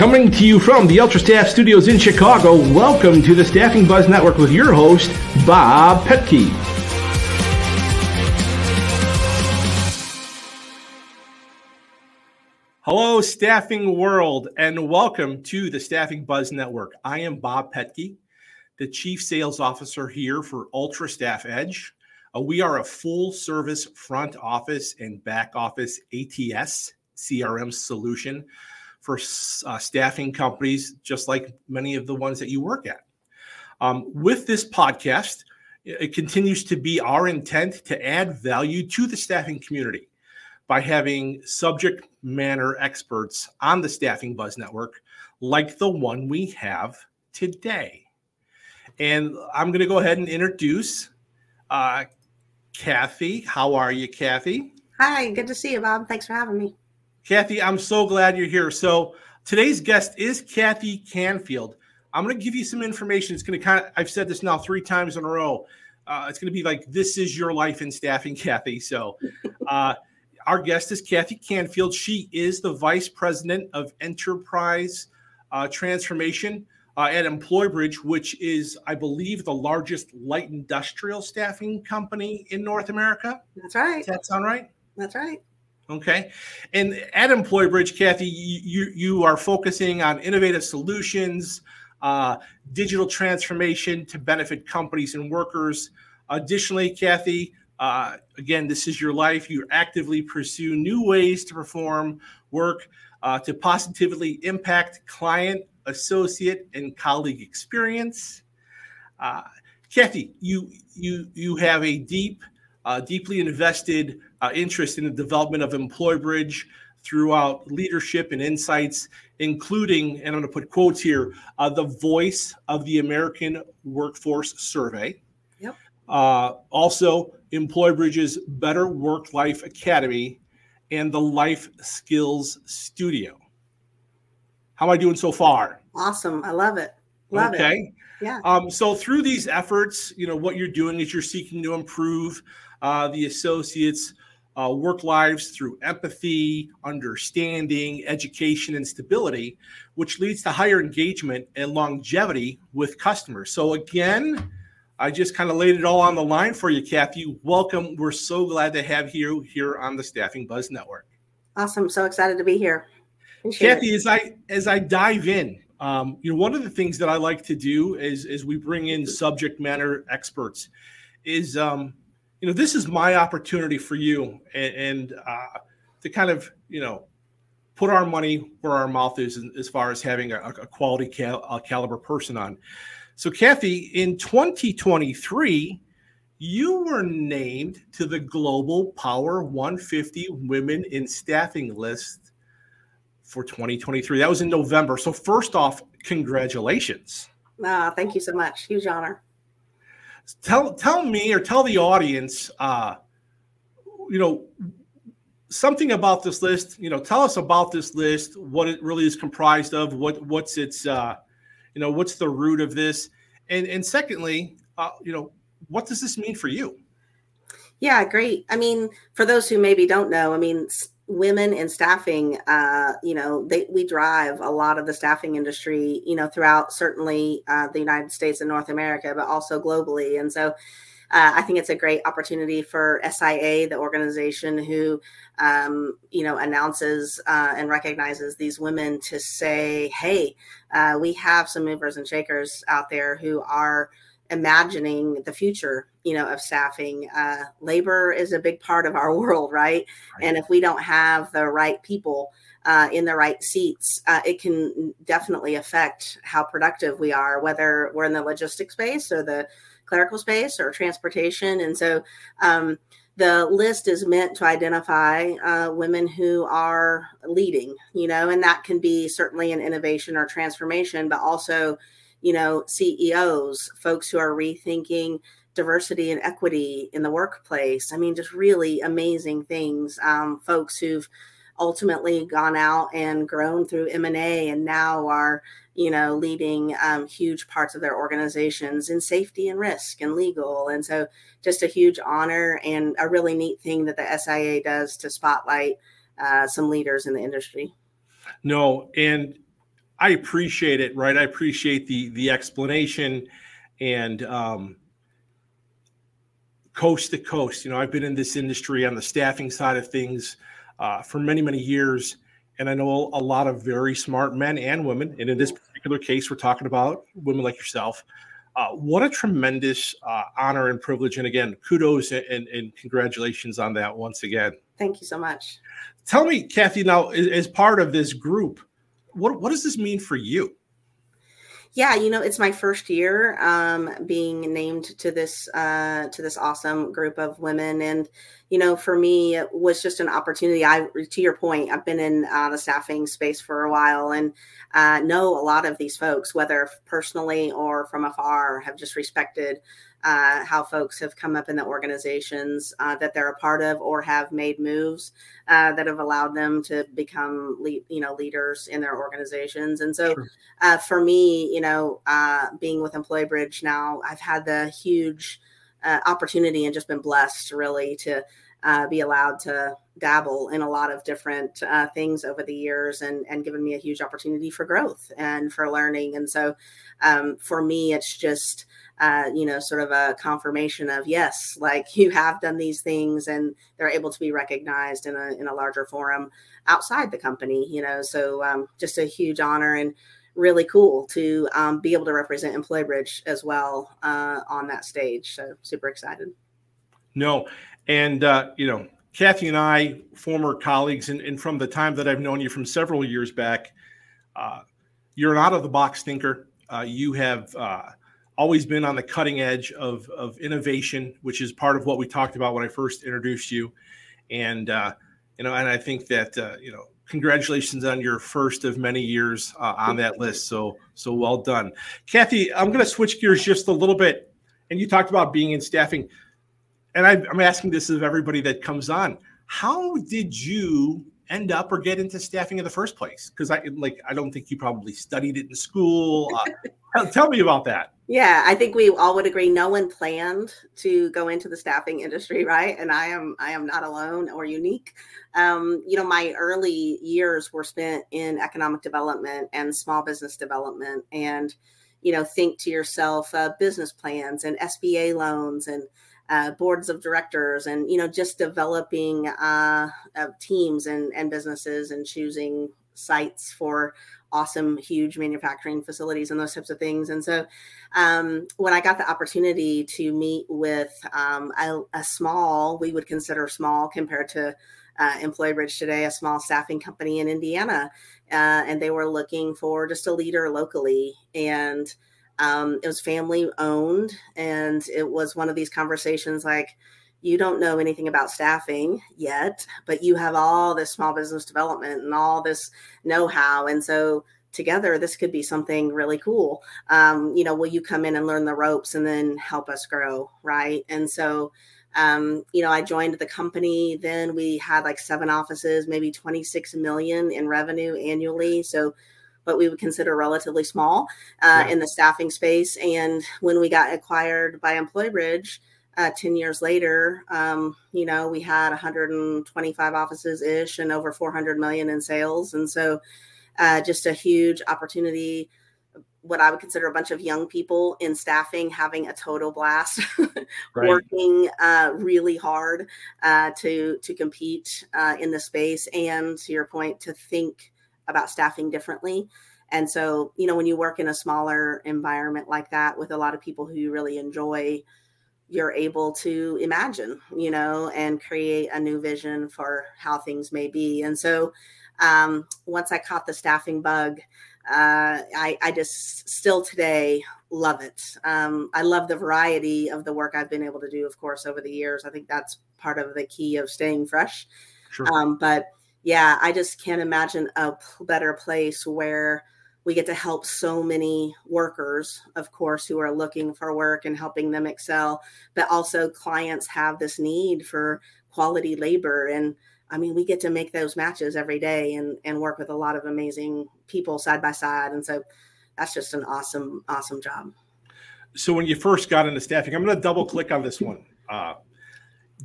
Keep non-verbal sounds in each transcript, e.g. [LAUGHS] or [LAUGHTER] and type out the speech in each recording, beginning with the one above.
Coming to you from the Ultra Staff Studios in Chicago, welcome to the Staffing Buzz Network with your host, Bob Petke. Hello, staffing world, and welcome to the Staffing Buzz Network. I am Bob Petke, the Chief Sales Officer here for Ultra Staff Edge. Uh, we are a full service front office and back office ATS CRM solution for uh, staffing companies, just like many of the ones that you work at. Um, with this podcast, it continues to be our intent to add value to the staffing community by having subject matter experts on the Staffing Buzz Network, like the one we have today. And I'm going to go ahead and introduce uh, Cathi. How are you, Cathi? Hi, good to see you, Bob. Thanks for having me. Cathi, I'm so glad you're here. So today's guest is Cathi Canfield. I'm going to give you some information. It's going to kind of, I've said this now three times in a row. Uh, it's going to be like, this is your life in staffing, [LAUGHS] Cathi. So, uh, our guest is Cathi Canfield. She is the Vice President of Enterprise uh, Transformation uh, at EmployBridge, which is, I believe, the largest light industrial staffing company in North America. That's right. Does that sound right? That's right. Okay. And at EmployBridge, Cathi, you, you are focusing on innovative solutions, uh, digital transformation to benefit companies and workers. Additionally, Cathi, uh, again, this is your life. You actively pursue new ways to perform work uh, to positively impact client, associate, and colleague experience. Uh, Cathi, you you you have a deep, uh, deeply invested uh, interest in the development of EmployBridge throughout leadership and insights, including, and I'm going to put quotes here, uh, the voice of the American Workforce Survey. Yep. Uh, also, EmployBridge's Better Work Life Academy and the Life Skills Studio. How am I doing so far? Awesome. I love it. Love it. okay. it. Yeah. Um, so through these efforts, you know, what you're doing is you're seeking to improve uh, the associates' uh, work lives through empathy, understanding, education, and stability, which leads to higher engagement and longevity with customers. So, again, I just kind of laid it all on the line for you, Cathi. Welcome. We're so glad to have you here on the Staffing Buzz Network. Awesome. So excited to be here. Appreciate Cathi, it. as I as I dive in, um, you know, one of the things that I like to do is is we bring in subject matter experts. Is um, you know, this is my opportunity for you and, and uh, to kind of, you know, put our money where our mouth is as far as having a, a quality cal- a caliber person on. So, Cathi, in 2023, you were named to the Global Power 150 Women in Staffing list for 2023. That was in November. So, first off, congratulations. Ah, thank you so much. Huge honor tell tell me or tell the audience uh you know something about this list you know tell us about this list what it really is comprised of what what's its uh you know what's the root of this? And and secondly uh you know what does this mean for you? Yeah great. I mean for those who maybe don't know i mean women in staffing uh, you know they, we drive a lot of the staffing industry you know throughout certainly uh, the united states and north america but also globally. And so uh, i think it's a great opportunity for sia the organization who um, you know announces uh, and recognizes these women to say hey uh, we have some movers and shakers out there who are imagining the future you know of staffing. Uh, labor is a big part of our [LAUGHS] world right, right. and if we don't have the right people uh, in the right seats uh, it can definitely affect how productive we are whether we're in the logistics space or the clerical space or transportation. And so um, the list is meant to identify uh, women who are leading you know and that can be certainly an innovation or transformation but also you know, CEOs, folks who are rethinking diversity and equity in the workplace. I mean, just really amazing things. Um, folks who've ultimately gone out and grown through M&A and now are, you know, leading um, huge parts of their organizations in safety and risk and legal. And so just a huge honor and a really neat thing that the SIA does to spotlight uh, some leaders in the industry. No, and I appreciate it, right? I appreciate the the explanation and um, coast to coast. You know, I've been in this industry on the staffing side of things uh, for many many years, and I know a lot of very smart men and women. And in this particular case, we're talking about women like yourself. Uh, what a tremendous uh, honor and privilege! And again, kudos and, and, and congratulations on that once again. Thank you so much. Tell me, Cathi, now as, as part of this group, what what does this mean for you? Yeah, you know, it's my first year um, being named to this uh, to this awesome group of women, and you know, for me, it was just an opportunity. I, to your point, I've been in uh, the staffing space for a while, and uh, know a lot of these folks, whether personally or from afar, have just respected uh, how folks have come up in the organizations uh, that they're a part of or have made moves uh, that have allowed them to become lead, you know leaders in their organizations and so sure. Uh, for me you know uh, being with Employbridge now i've had the huge uh, opportunity and just been blessed really to be allowed to dabble in a lot of different things over the years and and given me a huge opportunity for growth and for learning and so um, for me it's just uh, you know, sort of a confirmation of yes, like you have done these things, and they're able to be recognized in a in a larger forum outside the company. You know, so um, just a huge honor and really cool to um, be able to represent Employbridge as well uh, on that stage. So super excited. No, and uh, you know, Cathi and I, former colleagues, and, and from the time that I've known you from several years back, uh, you're an out of the box thinker. Uh, you have uh, always been on the cutting edge of, of innovation, which is part of what we talked about when I first introduced you. And, uh, you know, and I think that, uh, you know, congratulations on your first of many years uh, on that list. So, so well done. Cathi, I'm going to switch gears just a little bit. And you talked about being in staffing. And I, I'm asking this of everybody that comes on. How did you end up or get into staffing in the first place? Because I like I don't think you probably studied it in school. Uh, [LAUGHS] tell me about that. Yeah, I think we all would agree. No one planned to go into the staffing industry, right? And I am I am not alone or unique. Um, you know, my early years were spent in economic development and small business development, and you know, think to yourself uh, business plans and SBA loans and uh, boards of directors and you know just developing uh, teams and, and businesses and choosing sites for awesome huge manufacturing facilities and those types of things. And so um, when i got the opportunity to meet with um, a, a, small we would consider small compared to uh, Employbridge today a small staffing company in indiana uh, and they were looking for just a leader locally. And um, it was family owned, and it was one of these conversations like, you don't know anything about staffing yet, but you have all this small business development and all this know how. And so together, this could be something really cool. Um, you know, will you come in and learn the ropes and then help us grow? Right. And so, um, you know, I joined the company. Then we had like seven offices, maybe 26 million in revenue annually. So what we would consider relatively small uh, yeah. in the staffing space. And when we got acquired by Employbridge, uh, 10 years later, um, you know, we had 125 offices ish and over 400 million in sales. And so uh, just a huge opportunity. What I would consider a bunch of young people in staffing having a total blast, [LAUGHS] right. working uh, really hard uh, to to compete uh, in the space, and to your point, to think about staffing differently. And so, you know, when you work in a smaller environment like that with a lot of people who you really enjoy, you're able to imagine, you know, and create a new vision for how things may be. And so, um, once I caught the staffing bug, uh, I, I, just still today love it. Um, I love the variety of the work I've been able to do, of course, over the years. I think that's part of the key of staying fresh. Sure. Um, but yeah, I just can't imagine a better place where we get to help so many workers, of course, who are looking for work and helping them excel, but also clients have this need for quality labor. And I mean, we get to make those matches every day and, and work with a lot of amazing people side by side. And so that's just an awesome, awesome job. So when you first got into staffing, I'm going to double click on this one. Uh,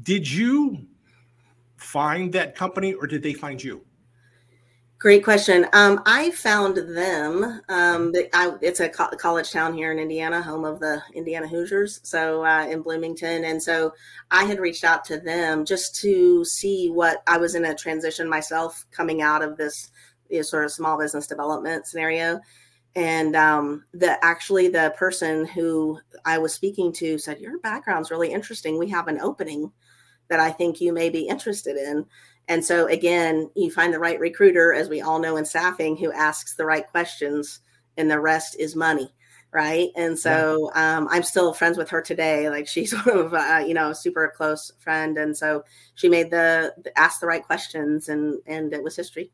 did you find that company or did they find you? Great question. Um, I found them. Um, I, it's a co- college town here in Indiana, home of the Indiana Hoosiers. So uh, in Bloomington, and so I had reached out to them just to see what I was in a transition myself, coming out of this you know, sort of small business development scenario. And um, the actually the person who I was speaking to said, "Your background's really interesting. We have an opening that I think you may be interested in." And so again, you find the right recruiter, as we all know in staffing, who asks the right questions, and the rest is money, right? And so yeah. um, I'm still friends with her today. Like she's [LAUGHS] sort of uh, you know super close friend, and so she made the, the asked the right questions, and and it was history.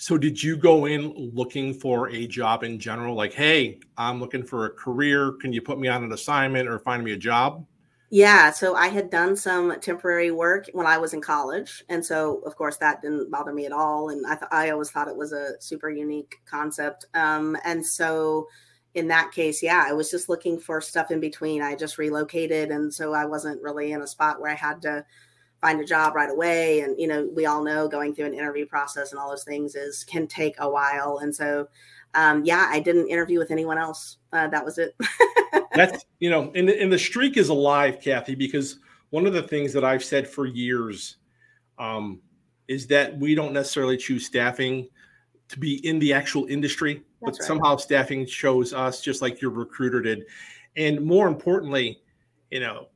So did you go in looking for a job in general? Like, hey, I'm looking for a career. Can you put me on an assignment or find me a job? Yeah, so I had done some temporary work when I was in college, and so of course that didn't bother me at all. And I th- I always thought it was a super unique concept. Um, and so in that case, yeah, I was just looking for stuff in between. I just relocated, and so I wasn't really in a spot where I had to find a job right away. And you know, we all know going through an interview process and all those things is can take a while. And so, um, yeah, I didn't interview with anyone else. Uh, that was it. [LAUGHS] That's you know, and and the streak is alive, Cathi, because one of the things that I've said for years um, is that we don't necessarily choose staffing to be in the actual industry, That's but right. somehow staffing shows us, just like your recruiter did. And more importantly, you know,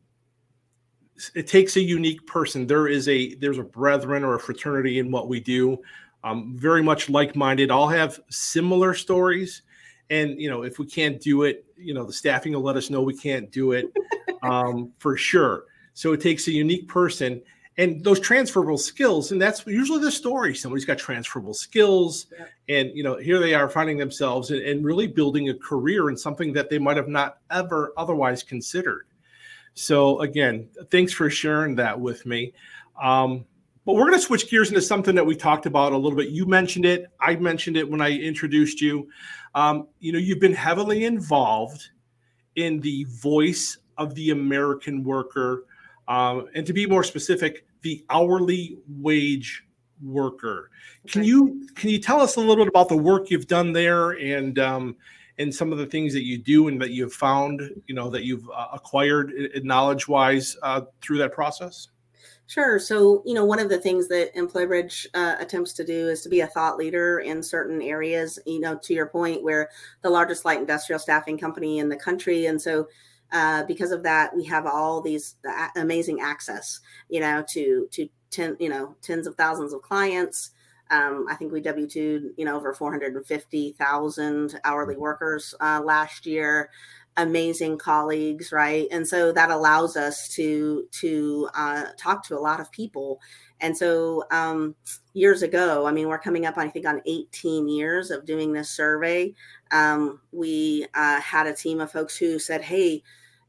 it takes a unique person. There is a there's a brethren or a fraternity in what we do. Um, very much like-minded. All have similar stories, and you know if we can't do it you know the staffing will let us know we can't do it [LAUGHS] um, for sure. So it takes a unique person and those transferable skills and that's usually the story. Somebody's got transferable skills yeah. and you know here they are finding themselves and, and, really building a career in something that they might have not ever otherwise considered. So again thanks for sharing that with me. Um, but we're going to switch gears into something that we talked about a little bit. You mentioned it. I mentioned it when I introduced you. Um, you know, you've been heavily involved in the voice of the American worker, um, and to be more specific, the hourly wage worker. Can you can you tell us a little bit about the work you've done there and um, and some of the things that you do and that you've found, you know, that you've uh, acquired uh, knowledge wise uh, through that process? Sure. So, you know, one of the things that EmployBridge uh, attempts to do is to be a thought leader in certain areas, you know, to your point, where the largest light industrial staffing company in the country. And so, uh, because of that, we have all these amazing access, you know, to, to 10, you know, tens of thousands of clients. Um, I think we W 2 you know, over 450,000 hourly workers uh, last year amazing colleagues right? And so that allows us to to uh, talk to a lot of people. And so um, years ago i mean we're coming up i think on 18 years of doing this survey. Um, we uh, had a team of folks who said hey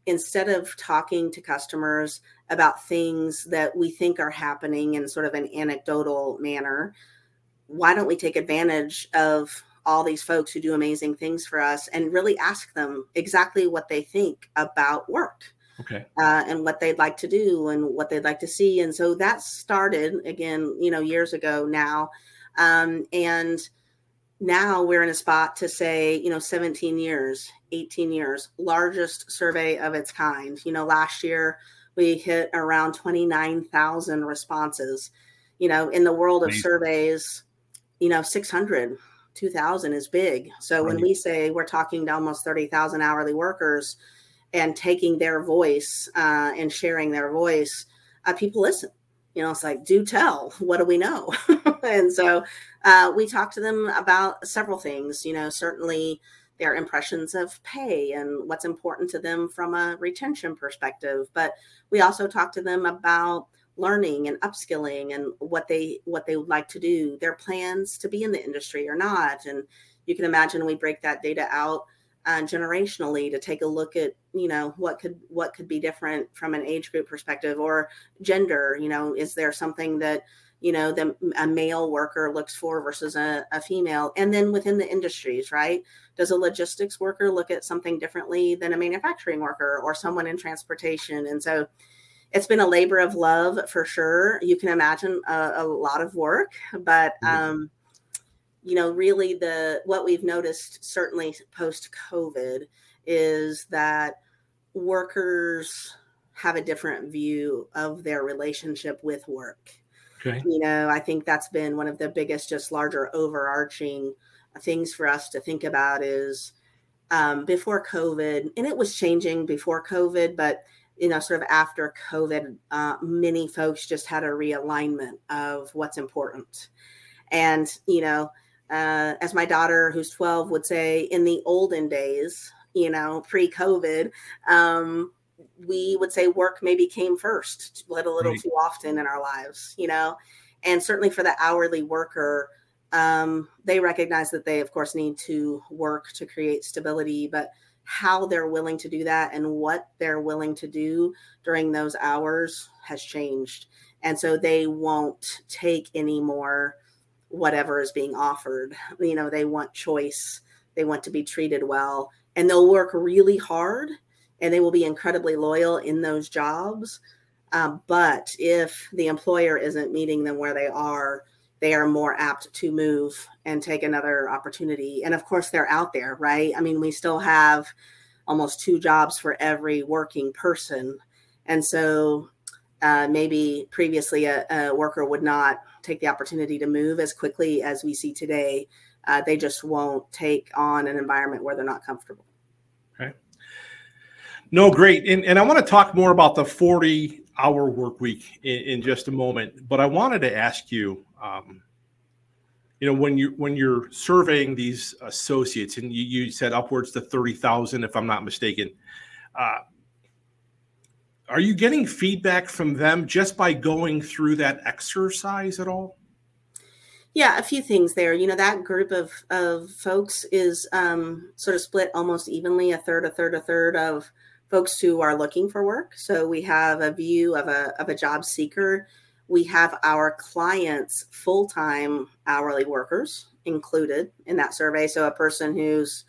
instead of talking to customers about things that we think are happening in sort of an anecdotal manner why don't we take advantage of all these folks who do amazing things for us and really ask them exactly what they think about work okay. uh, and what they'd like to do and what they'd like to see. And so that started again you know years ago now. Um, and now we're in a spot to say you know 17 years 18 years largest survey of its kind. You know last year we hit around 29,000 responses you know in the world of Amazing. surveys you know 600 2000 is big. So right. when we say we're talking to almost 30,000 hourly workers and taking their voice uh, and sharing their voice, uh, people listen. You know, it's like, do tell, [LAUGHS] what do we know? [LAUGHS] and so uh, we talk to them about several things, you know, certainly their impressions of pay and what's important to them from a retention perspective. But we also talk to them about learning and upskilling and what they what they would like to do their plans to be in the industry or not. And you can imagine we break that data out uh, generationally to take a look at you know what could what could be different from an age group perspective or gender. You know is there something that you know the a male worker looks for versus a, a female? And then within the industries right? Does a logistics worker look at something differently than a manufacturing worker or someone in transportation? And so it's been a labor of love for sure. You can imagine a, a lot of work, but um, you know, really the what we've noticed certainly post COVID is that workers have a different view of their relationship with work. Okay. You know, I think that's been one of the biggest, just larger overarching things for us to think about is um, before COVID, and it was changing before COVID, but you know, sort of after COVID, uh, many folks just had a realignment of what's important. And, you know, uh, as my daughter, who's 12, would say, in the olden days, you know, pre COVID, um, we would say work maybe came first a little, right. too often in our lives, you know, and certainly for the hourly worker, um, they recognize that they, of course, need to work to create stability, but how they're willing to do that and what they're willing to do during those hours has changed. And so they won't take any more whatever is being offered. You know, they want choice, they want to be treated well, and they'll work really hard and they will be incredibly loyal in those jobs. Um, but if the employer isn't meeting them where they are, they are more apt to move and take another opportunity. And of course, they're out there, right? I mean, we still have almost two jobs for every working person. And so uh, maybe previously a, a, worker would not take the opportunity to move as quickly as we see today. Uh, they just won't take on an environment where they're not comfortable. Okay. No, great. And, and I want to talk more about the 40 hour work week in, in just a moment. But I wanted to ask you, um, you know, when you when you're surveying these associates, and you, you said upwards to 30,000, if I'm not mistaken, uh, are you getting feedback from them just by going through that exercise at all? Yeah, a few things there. You know, that group of of folks is um, sort of split almost evenly, a third, a third, a third of folks who are looking for work. So we have a view of a, of a job seeker. We have our clients, full time hourly workers included in that survey. So a person who's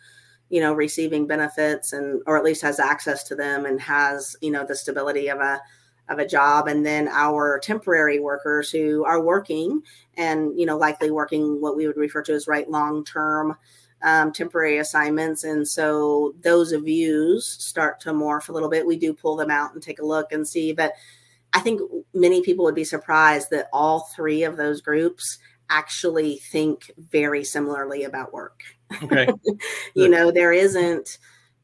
you know receiving benefits and or at least has access to them and has you know the stability of a of a job and then our temporary workers who are working and you know likely working what we would refer to as right long term um, temporary assignments. And so those views start to morph a little bit. We do pull them out and take a look and see. But I think many people would be surprised that all three of those groups actually think very similarly about work. Okay. [LAUGHS] you know, there isn't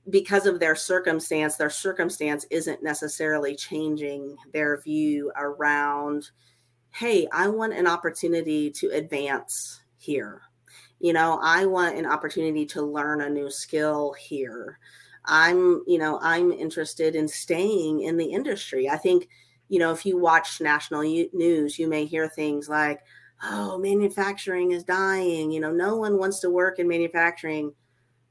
because of their circumstance, their circumstance isn't necessarily changing their view around, hey, I want an opportunity to advance here you know i want an opportunity to learn a new skill here i'm you know i'm interested in staying in the industry i think you know if you watch national news you may hear things like oh manufacturing is dying you know no one wants to work in manufacturing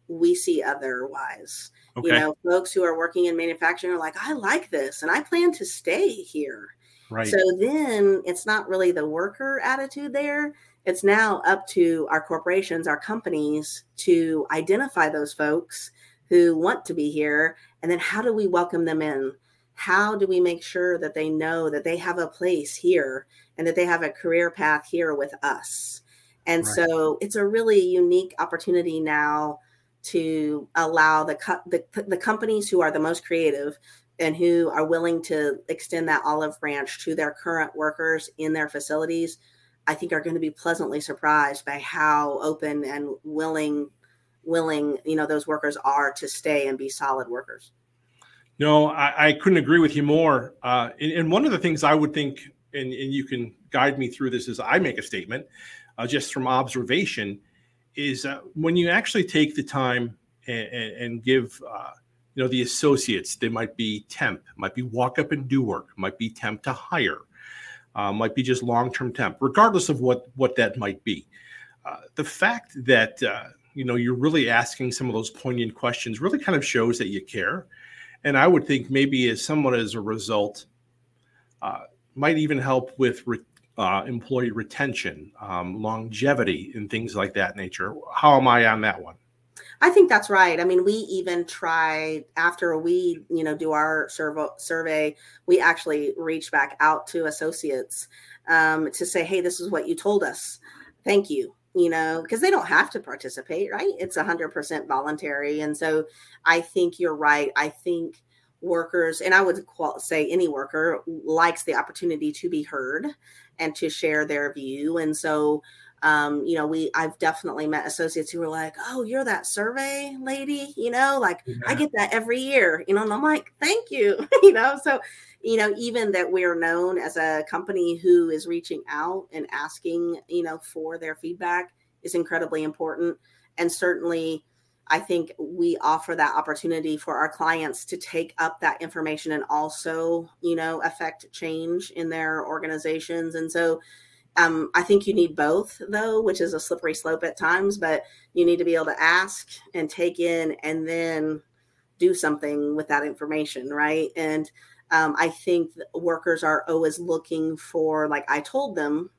we see otherwise okay. you know folks who are working in manufacturing are like i like this and i plan to stay here right so then it's not really the worker attitude there it's now up to our corporations, our companies to identify those folks who want to be here. And then how do we welcome them in? How do we make sure that they know that they have a place here and that they have a career path here with us? And right. so it's a really unique opportunity now to allow the, co- the the companies who are the most creative and who are willing to extend that olive branch to their current workers in their facilities I think are going to be pleasantly surprised by how open and willing willing you know those workers are to stay and be solid workers. No, I, I couldn't agree with you more. Uh, and, and, one of the things I would think, and, and, you can guide me through this, is I make a statement uh, just from observation, is uh, when you actually take the time and, and give, uh, you know, the associates, they might be temp, might be walk up and do work, might be temp to hire, uh, might be just long-term temp, regardless of what what that might be. Uh, the fact that uh, you know you're really asking some of those poignant questions really kind of shows that you care, and I would think maybe as somewhat as a result, uh, might even help with re- uh, employee retention, um, longevity, and things like that nature. How am I on that one? I think that's right. I mean, we even try after we, you know, do our survey, we actually reach back out to associates um, to say, hey, this is what you told us. Thank you. You know, because they don't have to participate, right? It's 100% voluntary. And so I think you're right. I think workers, and I would say any worker likes the opportunity to be heard and to share their view. And so, um, you know, we I've definitely met associates who were like, "Oh, you're that survey lady," you know, like yeah. I get that every year, you know, and I'm like, "Thank you," [LAUGHS] you know. So, you know, even that we're known as a company who is reaching out and asking, you know, for their feedback is incredibly important, and certainly I think we offer that opportunity for our clients to take up that information and also, you know, affect change in their organizations. And so um, I think you need both, though, which is a slippery slope at times, but you need to be able to ask and take in and then do something with that information, right? And um, I think workers are always looking for, like I told them,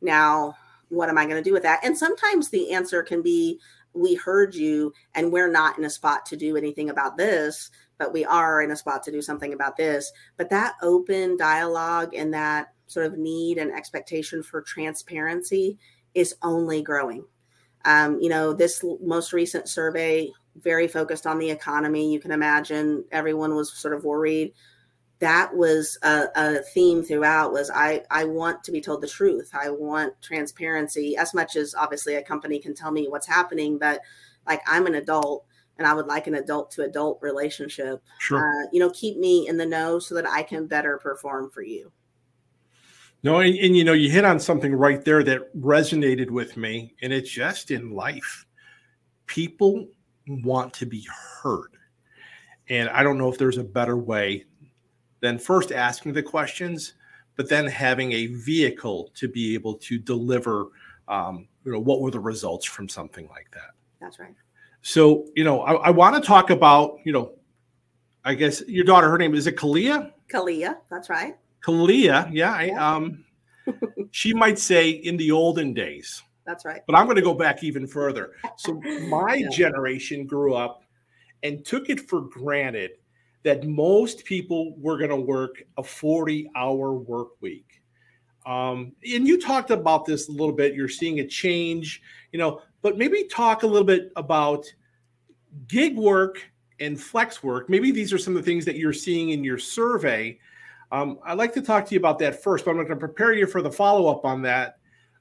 now what am I going to do with that? And sometimes the answer can be, we heard you and we're not in a spot to do anything about this but we are in a spot to do something about this but that open dialogue and that sort of need and expectation for transparency is only growing. Um, you know this most recent survey very focused on the economy you can imagine everyone was sort of worried. That was a, a, theme throughout was I, I want to be told the truth. I want transparency as much as obviously a company can tell me what's happening but like i'm an adult and i would like an adult to adult relationship. Sure. Uh, you know keep me in the know so that i can better perform for you no and, and you know you hit on something right there that resonated with me and it's just in life people want to be heard and i don't know if there's a better way than first asking the questions, but then having a vehicle to be able to deliver, um, you know, what were the results from something like that. That's right. So, you know, I, I want to talk about, you know, I guess your daughter, her name is it Kalia? Kalia, that's right. Kalia, yeah. I, um, she might say in the olden days. That's right. But I'm going to go back even further. So [LAUGHS] my yeah. generation grew up and took it for granted that most people were going to work a 40 hour work week. Um, and you talked about this a little bit. You're seeing a change, you know, but maybe talk a little bit about gig work and flex work. Maybe these are some of the things that you're seeing in your survey. Um, I'd like to talk to you about that first, but I'm going to prepare you for the follow up on that.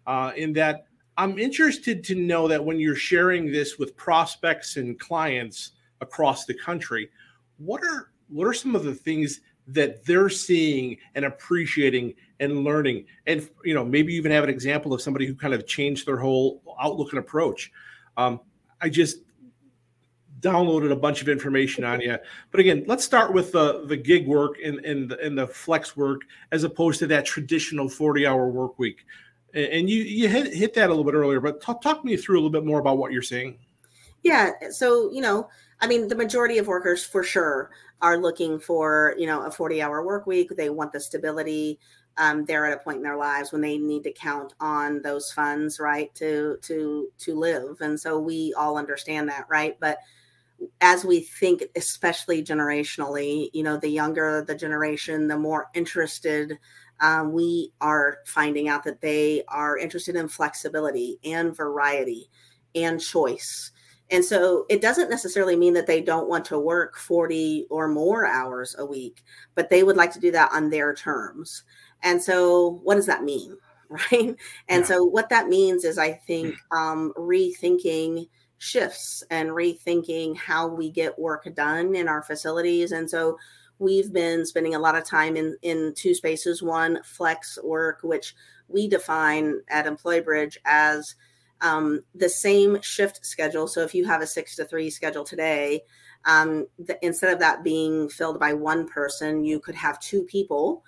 Uh, in that, I'm interested to know that when you're sharing this with prospects and clients across the country, what are what are some of the things that they're seeing and appreciating and learning and you know maybe even have an example of somebody who kind of changed their whole outlook and approach um, i just downloaded a bunch of information on you but again let's start with the the gig work and and the, and the flex work as opposed to that traditional 40 hour work week. And you you hit, hit that a little bit earlier but talk, talk me through a little bit more about what you're seeing. Yeah so you know i mean the majority of workers for sure are looking for you know a 40 hour work week. They want the stability. Um, they're at a point in their lives when they need to count on those funds right to to to live. And so we all understand that right? But as we think especially generationally you know the younger the generation the more interested um, we are finding out that they are interested in flexibility and variety and choice and so it doesn't necessarily mean that they don't want to work 40 or more hours a week, but they would like to do that on their terms. And so what does that mean? [LAUGHS] Right. And yeah. so what that means is, I think, um, rethinking shifts and rethinking how we get work done in our facilities. And so we've been spending a lot of time in, in two spaces one, flex work, which we define at Employbridge as um, the same shift schedule. So if you have a six to three schedule today, um, the, instead of that being filled by one person, you could have two people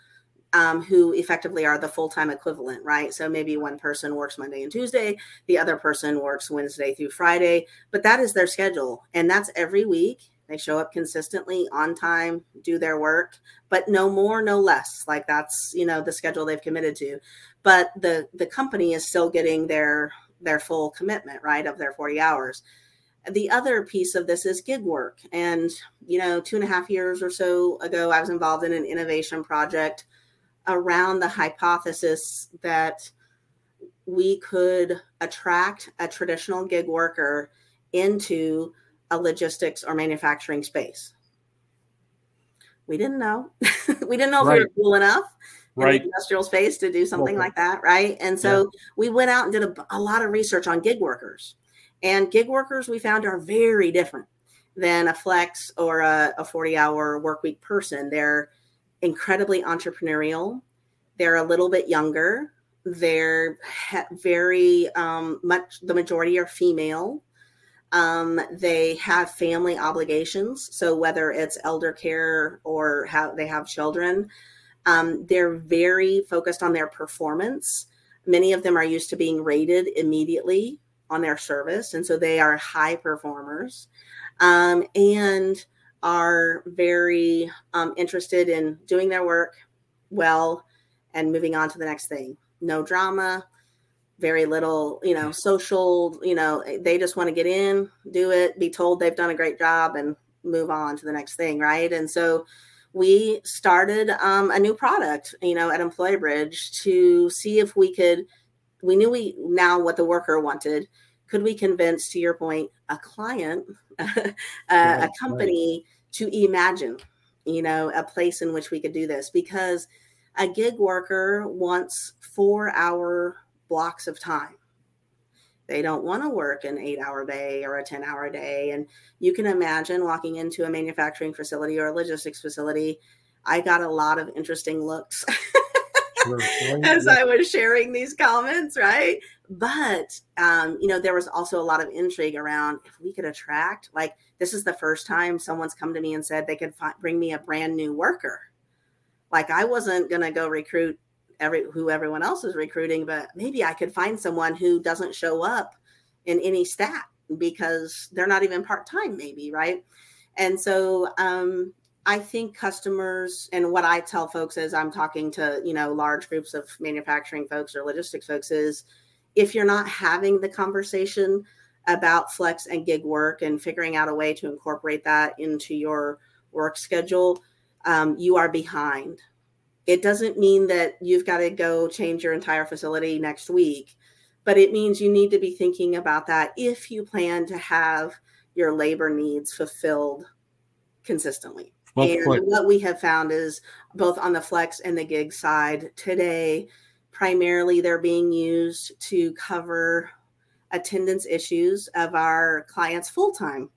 um, who effectively are the full time equivalent, right? So maybe one person works Monday and Tuesday, the other person works Wednesday through Friday, but that is their schedule. And that's every week. They show up consistently on time, do their work, but no more, no less. Like that's, you know, the schedule they've committed to. But the the company is still getting their their full commitment, right, of their 40 hours. The other piece of this is gig work. And, you know, two and a half years or so ago, I was involved in an innovation project around the hypothesis that we could attract a traditional gig worker into a logistics or manufacturing space. We didn't know. [LAUGHS] we didn't know right. if we were cool enough right. in the industrial space to do something okay. like that, right? And so yeah. we went out and did a, a lot of research on gig workers. And gig workers we found are very different than a flex or a, a 40 hour work week person. They're incredibly entrepreneurial. They're a little bit younger. They're very um, much, the majority are female. Um, they have family obligations. So whether it's elder care or how they have children, um, they're very focused on their performance. Many of them are used to being rated immediately on their service. And so they are high performers um, and are very um, interested in doing their work well and moving on to the next thing. No drama, very little, you know, social, you know, they just want to get in, do it, be told they've done a great job and move on to the next thing. Right. And so we started um, a new product, you know, at Employbridge to see if we could, we knew we now what the worker wanted. Could we convince, to your point, a client, [LAUGHS] uh, a, right, a company right. to imagine, you know, a place in which we could do this? Because a gig worker wants four hour blocks of time. They don't want to work an eight hour day or a 10 hour day. And you can imagine walking into a manufacturing facility or a logistics facility. I got a lot of interesting looks [LAUGHS] sure. as I was sharing these comments, right? But, um, you know, there was also a lot of intrigue around if we could attract, like, this is the first time someone's come to me and said they could fi- bring me a brand new worker. Like, I wasn't going to go recruit every who everyone else is recruiting, but maybe I could find someone who doesn't show up in any stat because they're not even part time, maybe right. And so um, I think customers and what I tell folks as I'm talking to you know large groups of manufacturing folks or logistics folks is if you're not having the conversation about flex and gig work and figuring out a way to incorporate that into your work schedule, um, you are behind it doesn't mean that you've got to go change your entire facility next week, but it means you need to be thinking about that if you plan to have your labor needs fulfilled consistently. Well, and what we have found is both on the flex and the gig side today, primarily they're being used to cover attendance issues of our clients' full time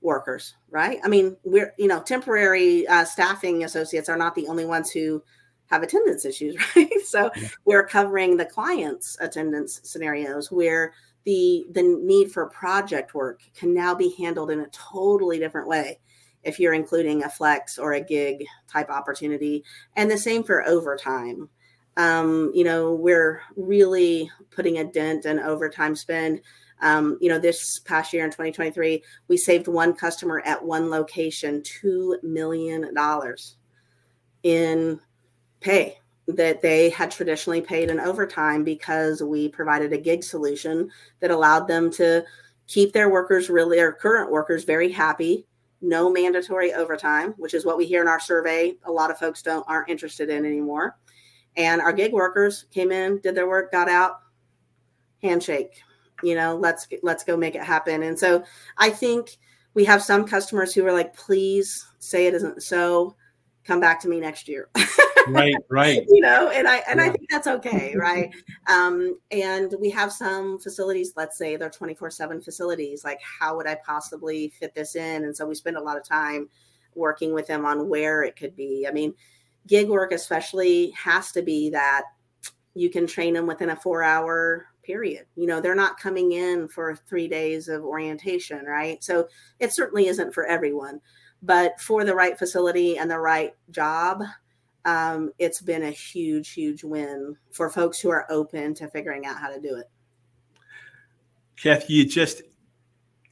workers, right? I mean, we're, you know, temporary uh, staffing associates are not the only ones who have attendance issues, [LAUGHS] right? So yeah. we're covering the client's attendance scenarios where the the need for project work can now be handled in a totally different way if you're including a flex or a gig type opportunity and the same for overtime um, you know we're really putting a dent in overtime spend. Um, you know this past year in 2023 we saved one customer at one location $2 million in pay that they had traditionally paid in overtime because we provided a gig solution that allowed them to keep their workers really their current workers very happy. No mandatory overtime which is what we hear in our survey a lot of folks don't aren't interested in anymore and our gig workers came in did their work got out. Handshake you know let's let's go make it happen. And so i think we have some customers who are like please say it isn't so. Come back to me next year. [LAUGHS] Right right. You know and i and yeah. i think that's okay right? [LAUGHS] Um and we have some facilities let's say they're 24 7 facilities like how would i possibly fit this in? And so we spend a lot of time working with them on where it could be. I mean gig work especially has to be that you can train them within a four hour period you know they're not coming in for three days of orientation right so it certainly isn't for everyone but for the right facility and the right job um, it's been a huge, huge win for folks who are open to figuring out how to do it. Cathi, you just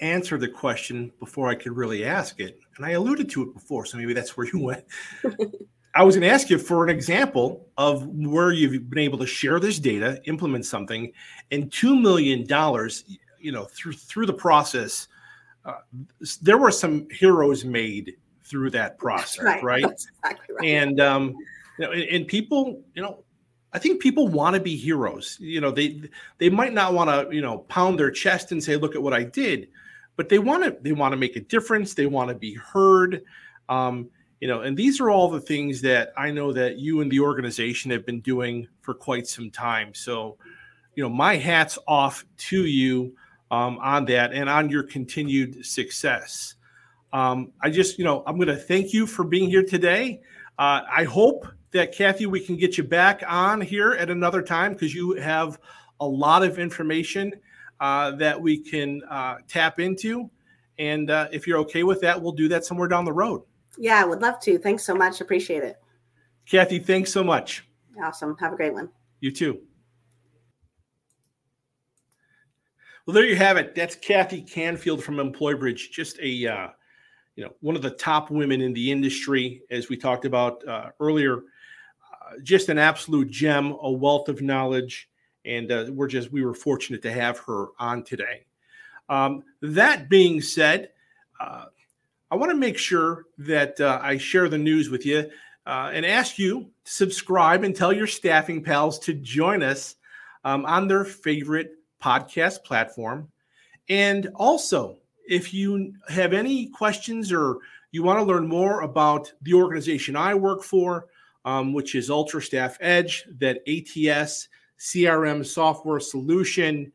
answered the question before I could really ask it. And I alluded to it before, so maybe that's where you went. [LAUGHS] I was going to ask you for an example of where you've been able to share this data, implement something, and $2 million, you know, through, through the process, uh, there were some heroes made through that [LAUGHS] process, right? Right. Exactly right. And um, you know, and, and, people, you know, I think people want to be heroes. You know, they they might not want to, you know, pound their chest and say, "Look at what I did," but they want to they want to make a difference. They want to be heard. Um, you know, and these are all the things that I know that you and the organization have been doing for quite some time. So, you know, my hats off to you um, on that and on your continued success. Um, I just, you know, I'm going to thank you for being here today. Uh, I hope that Cathi, we can get you back on here at another time because you have a lot of information uh, that we can uh, tap into. And uh, if you're okay with that, we'll do that somewhere down the road. Yeah, I would love to. Thanks so much. Appreciate it. Cathi, thanks so much. Awesome. Have a great one. You too. Well, there you have it. That's Cathi Canfield from EmployBridge. Just a uh, you know one of the top women in the industry, as we talked about uh, earlier. Uh, just an absolute gem, a wealth of knowledge, and uh, we're just we were fortunate to have her on today. Um, that being said, uh, I want to make sure that uh, I share the news with you uh, and ask you to subscribe and tell your staffing pals to join us um, on their favorite podcast platform. And also, if you have any questions or you want to learn more about the organization I work for, um, which is Ultra Staff Edge, that ATS CRM software solution,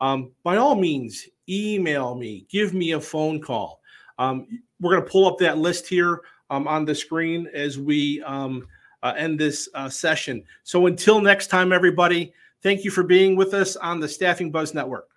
um, by all means, email me, give me a phone call. Um, we're going to pull up that list here um, on the screen as we um, uh, end this uh, session. So until next time, everybody, thank you for being with us on the Staffing Buzz Network.